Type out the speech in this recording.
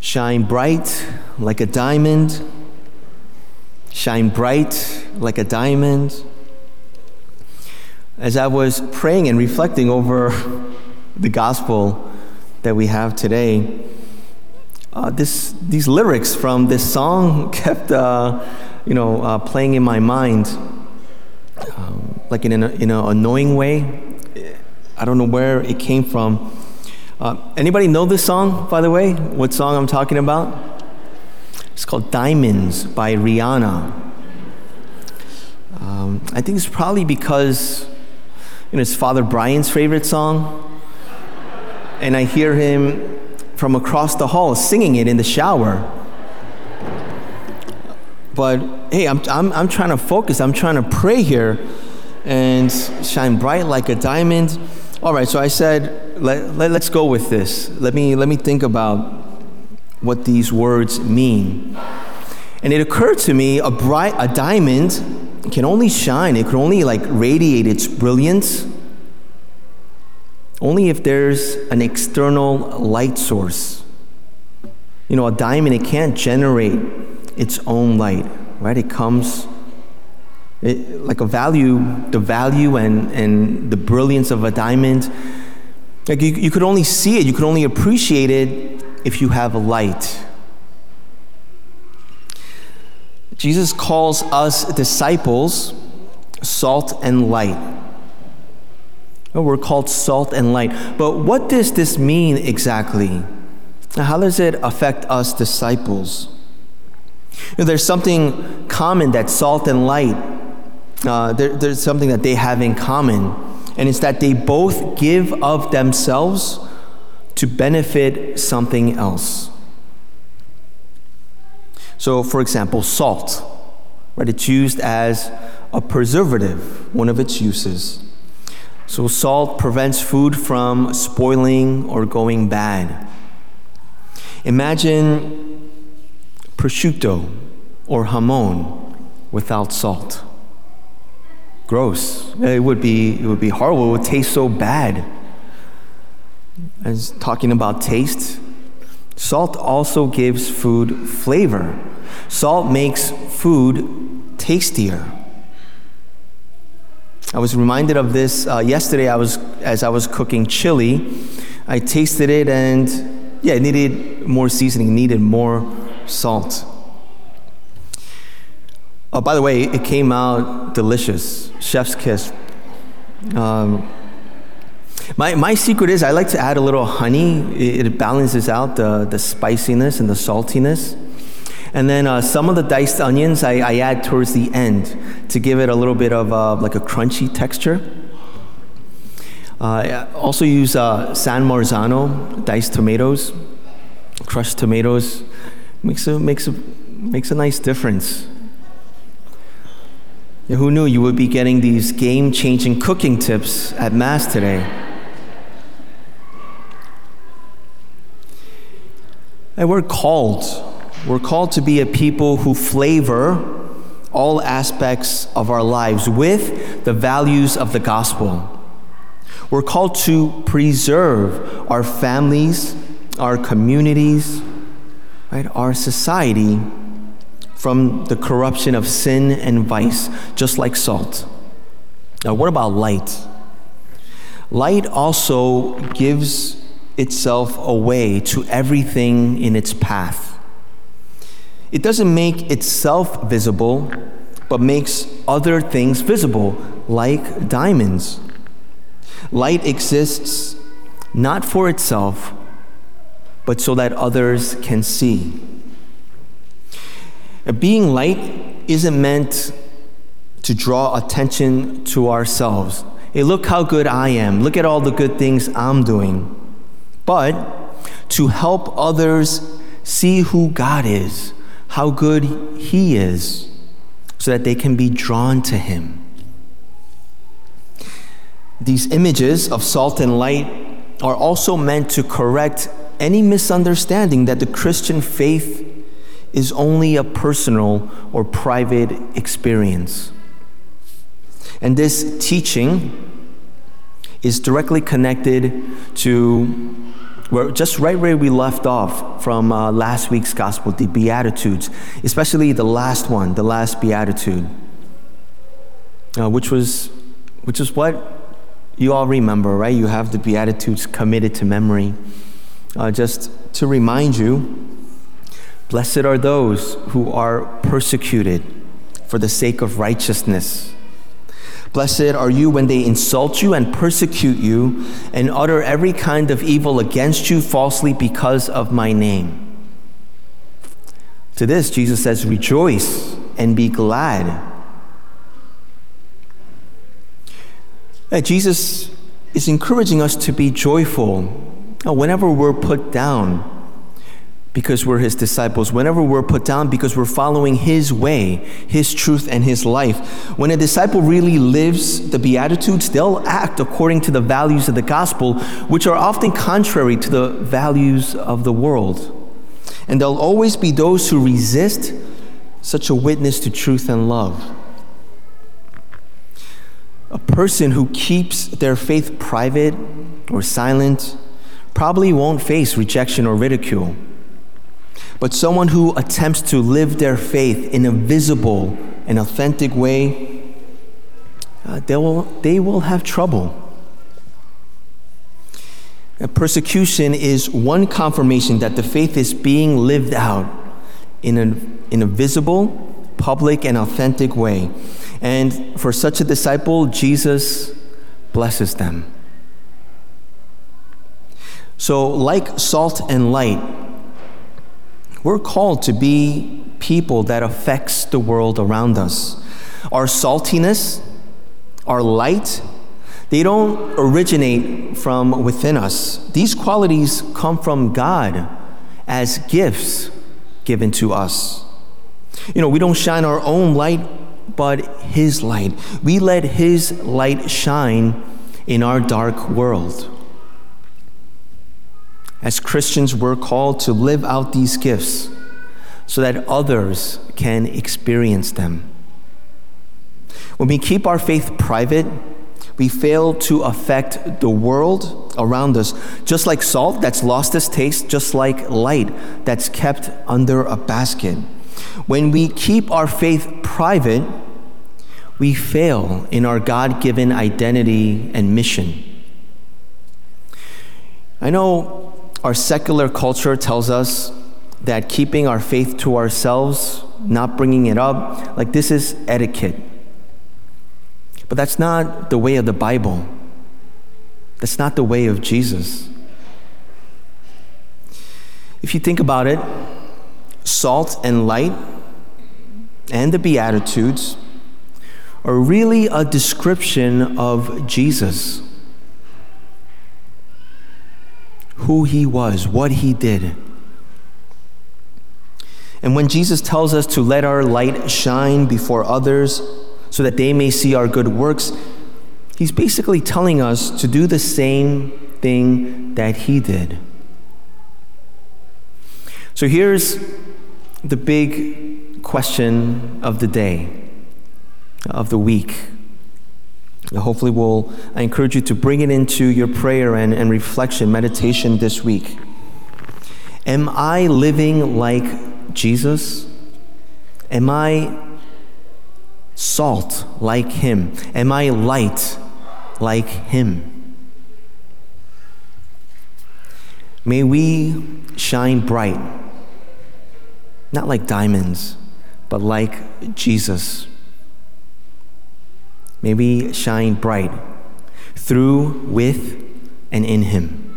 Shine bright like a diamond. Shine bright like a diamond. As I was praying and reflecting over the gospel that we have today, uh, this, these lyrics from this song kept, uh, you know, uh, playing in my mind, um, like in an in an annoying way. I don't know where it came from. Uh, anybody know this song, by the way? What song I'm talking about? It's called Diamonds by Rihanna. Um, I think it's probably because you know, it's Father Brian's favorite song. And I hear him from across the hall singing it in the shower. But hey, I'm, I'm, I'm trying to focus, I'm trying to pray here and shine bright like a diamond. All right, so I said, let, let, us go with this. Let me, let me think about what these words mean. And it occurred to me a, bright, a diamond can only shine, it can only like radiate its brilliance only if there's an external light source. You know, a diamond, it can't generate its own light, right? It comes it, like a value, the value and, and the brilliance of a diamond, like you, you could only see it, you could only appreciate it if you have a light. Jesus calls us disciples salt and light. We're called salt and light. But what does this mean exactly? How does it affect us disciples? You know, there's something common that salt and light uh, there, there's something that they have in common, and it's that they both give of themselves to benefit something else. So, for example, salt, right? It's used as a preservative, one of its uses. So, salt prevents food from spoiling or going bad. Imagine prosciutto or jamon without salt gross. It would be, it would be horrible. It would taste so bad. As talking about taste, salt also gives food flavor. Salt makes food tastier. I was reminded of this uh, yesterday. I was as I was cooking chili. I tasted it, and yeah, it needed more seasoning. needed more salt. Oh, by the way, it came out delicious. Chef's kiss. Um, my, my secret is I like to add a little honey. It, it balances out the, the spiciness and the saltiness. And then uh, some of the diced onions I, I, add towards the end to give it a little bit of uh, like a crunchy texture. Uh, I also use uh, San Marzano diced tomatoes, crushed tomatoes. Makes a, makes a, makes a nice difference. Who knew you would be getting these game changing cooking tips at Mass today? And we're called. We're called to be a people who flavor all aspects of our lives with the values of the gospel. We're called to preserve our families, our communities, right, our society from the corruption of sin and vice, just like salt. Now, what about light? Light also gives itself away to everything in its path. It doesn't make itself visible, but makes other things visible, like diamonds. Light exists not for itself, but so that others can see. Being light isn't meant to draw attention to ourselves. Hey, look how good I am. Look at all the good things I'm doing. But to help others see who God is, how good He is, so that they can be drawn to Him. These images of salt and light are also meant to correct any misunderstanding that the Christian faith is only a personal or private experience. And this teaching is directly connected to We're just right where we left off from uh, last week's gospel, the Beatitudes, especially the last one, the last Beatitude, uh, which was, which is what you all remember, right? You have the Beatitudes committed to memory. Uh, just to remind you, blessed are those who are persecuted for the sake of righteousness. Blessed are you when they insult you and persecute you and utter every kind of evil against you falsely because of my name. To this, Jesus says, Rejoice and be glad. Jesus is encouraging us to be joyful uh, whenever we're put down because we're his disciples, whenever we're put down because we're following his way, his truth, and his life. When a disciple really lives the Beatitudes, they'll act according to the values of the gospel, which are often contrary to the values of the world. And there'll always be those who resist such a witness to truth and love. A person who keeps their faith private or silent probably won't face rejection or ridicule. But someone who attempts to live their faith in a visible and authentic way, uh, they, will, they will have trouble. persecution is one confirmation that the faith is being lived out in a, in a visible, public, and authentic way. And for such a disciple, Jesus blesses them. So, like salt and light, we're called to be people that affects the world around us. Our saltiness, our light, they don't originate from within us. These qualities come from God as gifts given to us. You know, we don't shine our own light but His light. We let His light shine in our dark world. As Christians, we're called to live out these gifts so that others can experience them. When we keep our faith private, we fail to affect the world around us, just like salt that's lost its taste, just like light that's kept under a basket. When we keep our faith private, we fail in our God given identity and mission. I know our secular culture tells us that keeping our faith to ourselves, not bringing it up, like this is etiquette. But that's not the way of the Bible. That's not the way of Jesus. If you think about it, salt and light and the Beatitudes are really a description of Jesus. Who he was, what he did. And when Jesus tells us to let our light shine before others so that they may see our good works, he's basically telling us to do the same thing that he did. So here's the big question of the day of the week. Hopefully, we'll, I encourage you to bring it into your prayer and, and reflection, meditation this week. Am I living like Jesus? Am I salt like him? Am I light like him? May we shine bright, not like diamonds, but like Jesus. May we shine bright through, with, and in Him.